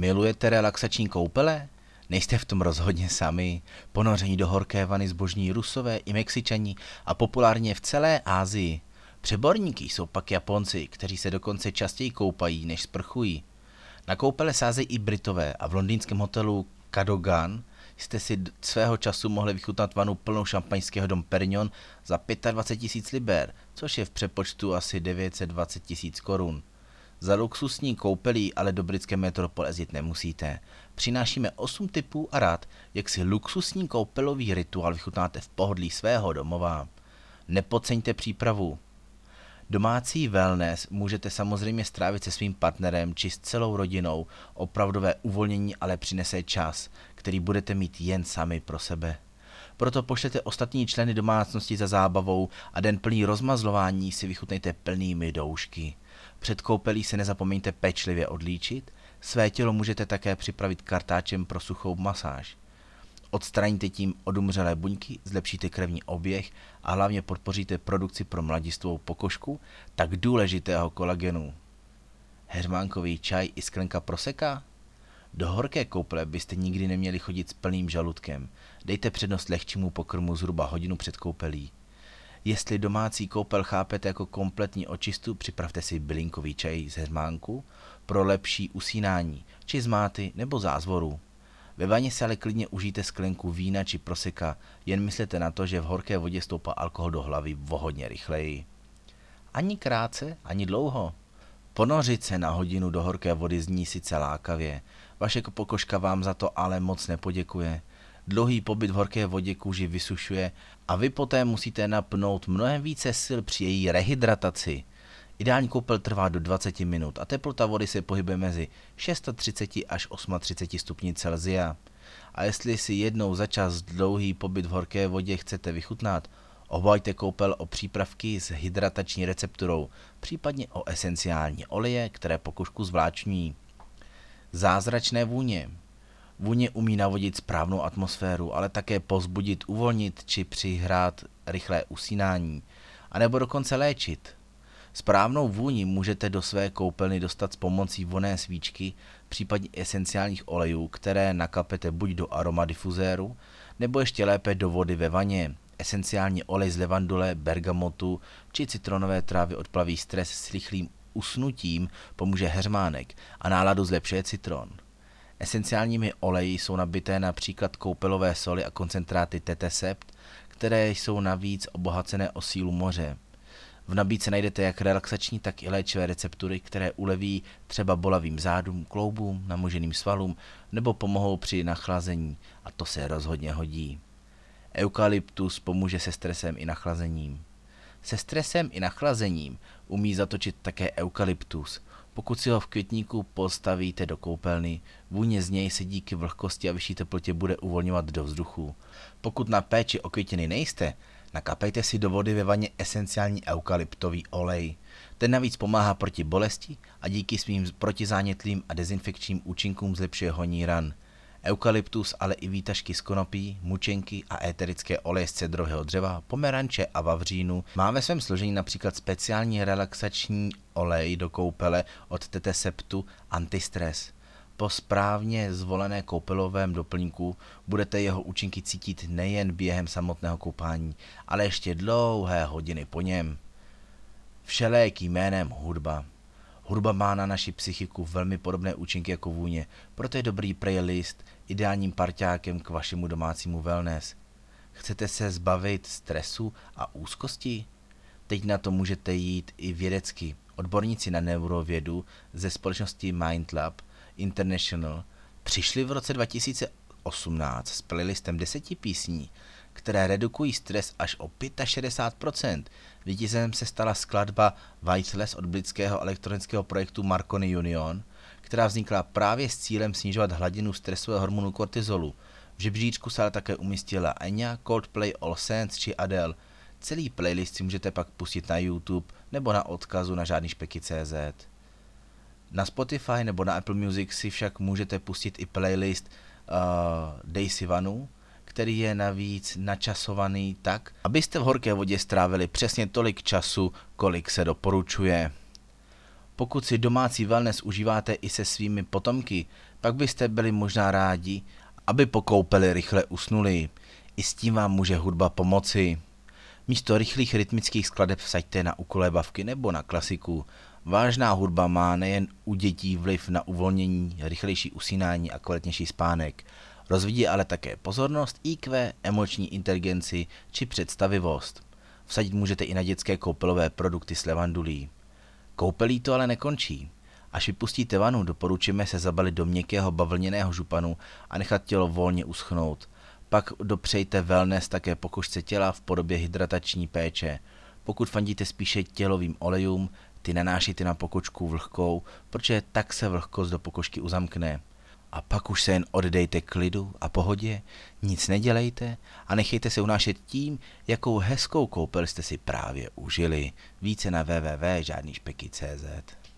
Milujete relaxační koupele? Nejste v tom rozhodně sami. Ponoření do horké vany zbožní rusové i mexičani a populárně v celé Asii. Přeborníky jsou pak Japonci, kteří se dokonce častěji koupají, než sprchují. Na koupele sázejí i Britové a v londýnském hotelu Cadogan jste si svého času mohli vychutnat vanu plnou šampaňského dom Perignon za 25 tisíc liber, což je v přepočtu asi 920 tisíc korun. Za luxusní koupelí ale do britské metropole jezdit nemusíte. Přinášíme 8 typů a rád, jak si luxusní koupelový rituál vychutnáte v pohodlí svého domova. Nepodceňte přípravu. Domácí wellness můžete samozřejmě strávit se svým partnerem či s celou rodinou. Opravdové uvolnění ale přinese čas, který budete mít jen sami pro sebe. Proto pošlete ostatní členy domácnosti za zábavou a den plný rozmazlování si vychutnejte plnými doušky. Před koupelí se nezapomeňte pečlivě odlíčit, své tělo můžete také připravit kartáčem pro suchou masáž. Odstraníte tím odumřelé buňky, zlepšíte krevní oběh a hlavně podpoříte produkci pro mladistvou pokožku tak důležitého kolagenu. Hermánkový čaj i sklenka proseka? Do horké koupele byste nikdy neměli chodit s plným žaludkem. Dejte přednost lehčímu pokrmu zhruba hodinu před koupelí. Jestli domácí koupel chápete jako kompletní očistu, připravte si bylinkový čaj z hermánku pro lepší usínání, či z máty nebo zázvoru. Ve vaně si ale klidně užijte sklenku vína či proseka, jen myslete na to, že v horké vodě stoupá alkohol do hlavy vohodně rychleji. Ani krátce, ani dlouho. Ponořit se na hodinu do horké vody zní sice lákavě, vaše pokožka vám za to ale moc nepoděkuje. Dlouhý pobyt v horké vodě kůži vysušuje a vy poté musíte napnout mnohem více sil při její rehydrataci. Ideální koupel trvá do 20 minut a teplota vody se pohybuje mezi 630 až 38 stupni Celsia. A jestli si jednou za čas dlouhý pobyt v horké vodě chcete vychutnat, obajte koupel o přípravky s hydratační recepturou, případně o esenciální oleje, které pokožku zvláční. Zázračné vůně. Vůně umí navodit správnou atmosféru, ale také pozbudit, uvolnit či přihrát rychlé usínání, anebo dokonce léčit. Správnou vůni můžete do své koupelny dostat s pomocí voné svíčky, případně esenciálních olejů, které nakapete buď do aromadifuzéru, nebo ještě lépe do vody ve vaně. Esenciální olej z levandule, bergamotu či citronové trávy odplaví stres s rychlým usnutím pomůže heřmánek a náladu zlepšuje citron. Esenciálními oleji jsou nabité například koupelové soli a koncentráty tetesept, které jsou navíc obohacené o sílu moře. V nabídce najdete jak relaxační, tak i léčivé receptury, které uleví třeba bolavým zádům, kloubům, namoženým svalům nebo pomohou při nachlazení a to se rozhodně hodí. Eukalyptus pomůže se stresem i nachlazením. Se stresem i nachlazením umí zatočit také eukalyptus. Pokud si ho v květníku postavíte do koupelny, vůně z něj se díky vlhkosti a vyšší teplotě bude uvolňovat do vzduchu. Pokud na péči o květiny nejste, nakapejte si do vody ve vaně esenciální eukalyptový olej. Ten navíc pomáhá proti bolesti a díky svým protizánětlým a dezinfekčním účinkům zlepšuje honí ran eukalyptus, ale i výtažky z konopí, mučenky a éterické oleje z cedrového dřeva, pomeranče a vavřínu. Má ve svém složení například speciální relaxační olej do koupele od Teteseptu Antistres. Po správně zvolené koupelovém doplňku budete jeho účinky cítit nejen během samotného koupání, ale ještě dlouhé hodiny po něm. Všelék jménem hudba. Hudba má na naši psychiku velmi podobné účinky jako vůně, proto je dobrý playlist ideálním parťákem k vašemu domácímu wellness. Chcete se zbavit stresu a úzkosti? Teď na to můžete jít i vědecky. Odborníci na neurovědu ze společnosti MindLab International přišli v roce 2018 s playlistem deseti písní, které redukují stres až o 65%. Vítězem se stala skladba Weightless od britského elektronického projektu Marconi Union, která vznikla právě s cílem snižovat hladinu stresového hormonu kortizolu. V žebříčku se ale také umístila Enya, Coldplay, All Saints či Adele. Celý playlist si můžete pak pustit na YouTube nebo na odkazu na žádný špeky.cz. Na Spotify nebo na Apple Music si však můžete pustit i playlist uh, Daisy Vanu, který je navíc načasovaný tak, abyste v horké vodě strávili přesně tolik času, kolik se doporučuje. Pokud si domácí wellness užíváte i se svými potomky, Pak byste byli možná rádi, aby po koupeli rychle usnuli. I s tím vám může hudba pomoci. Místo rychlých rytmických skladeb vsaďte na ukolébavky nebo na klasiku. Vážná hudba má nejen u dětí vliv na uvolnění, rychlejší usínání a kvalitnější spánek. Rozvíjí ale také pozornost, IQ, emoční inteligenci či představivost. Vsadit můžete i na dětské koupelové produkty s levandulí. Koupelí to ale nekončí. Až vypustíte vanu, doporučujeme se zabalit do měkkého bavlněného županu a nechat tělo volně uschnout. Pak dopřejte wellness také pokožce těla v podobě hydratační péče. Pokud fandíte spíše tělovým olejům, ty nanášíte na pokožku vlhkou, protože tak se vlhkost do pokožky uzamkne. A pak už se jen oddejte klidu a pohodě, nic nedělejte a nechejte se unášet tím, jakou hezkou koupel jste si právě užili. Více na www.žádnýšpeky.cz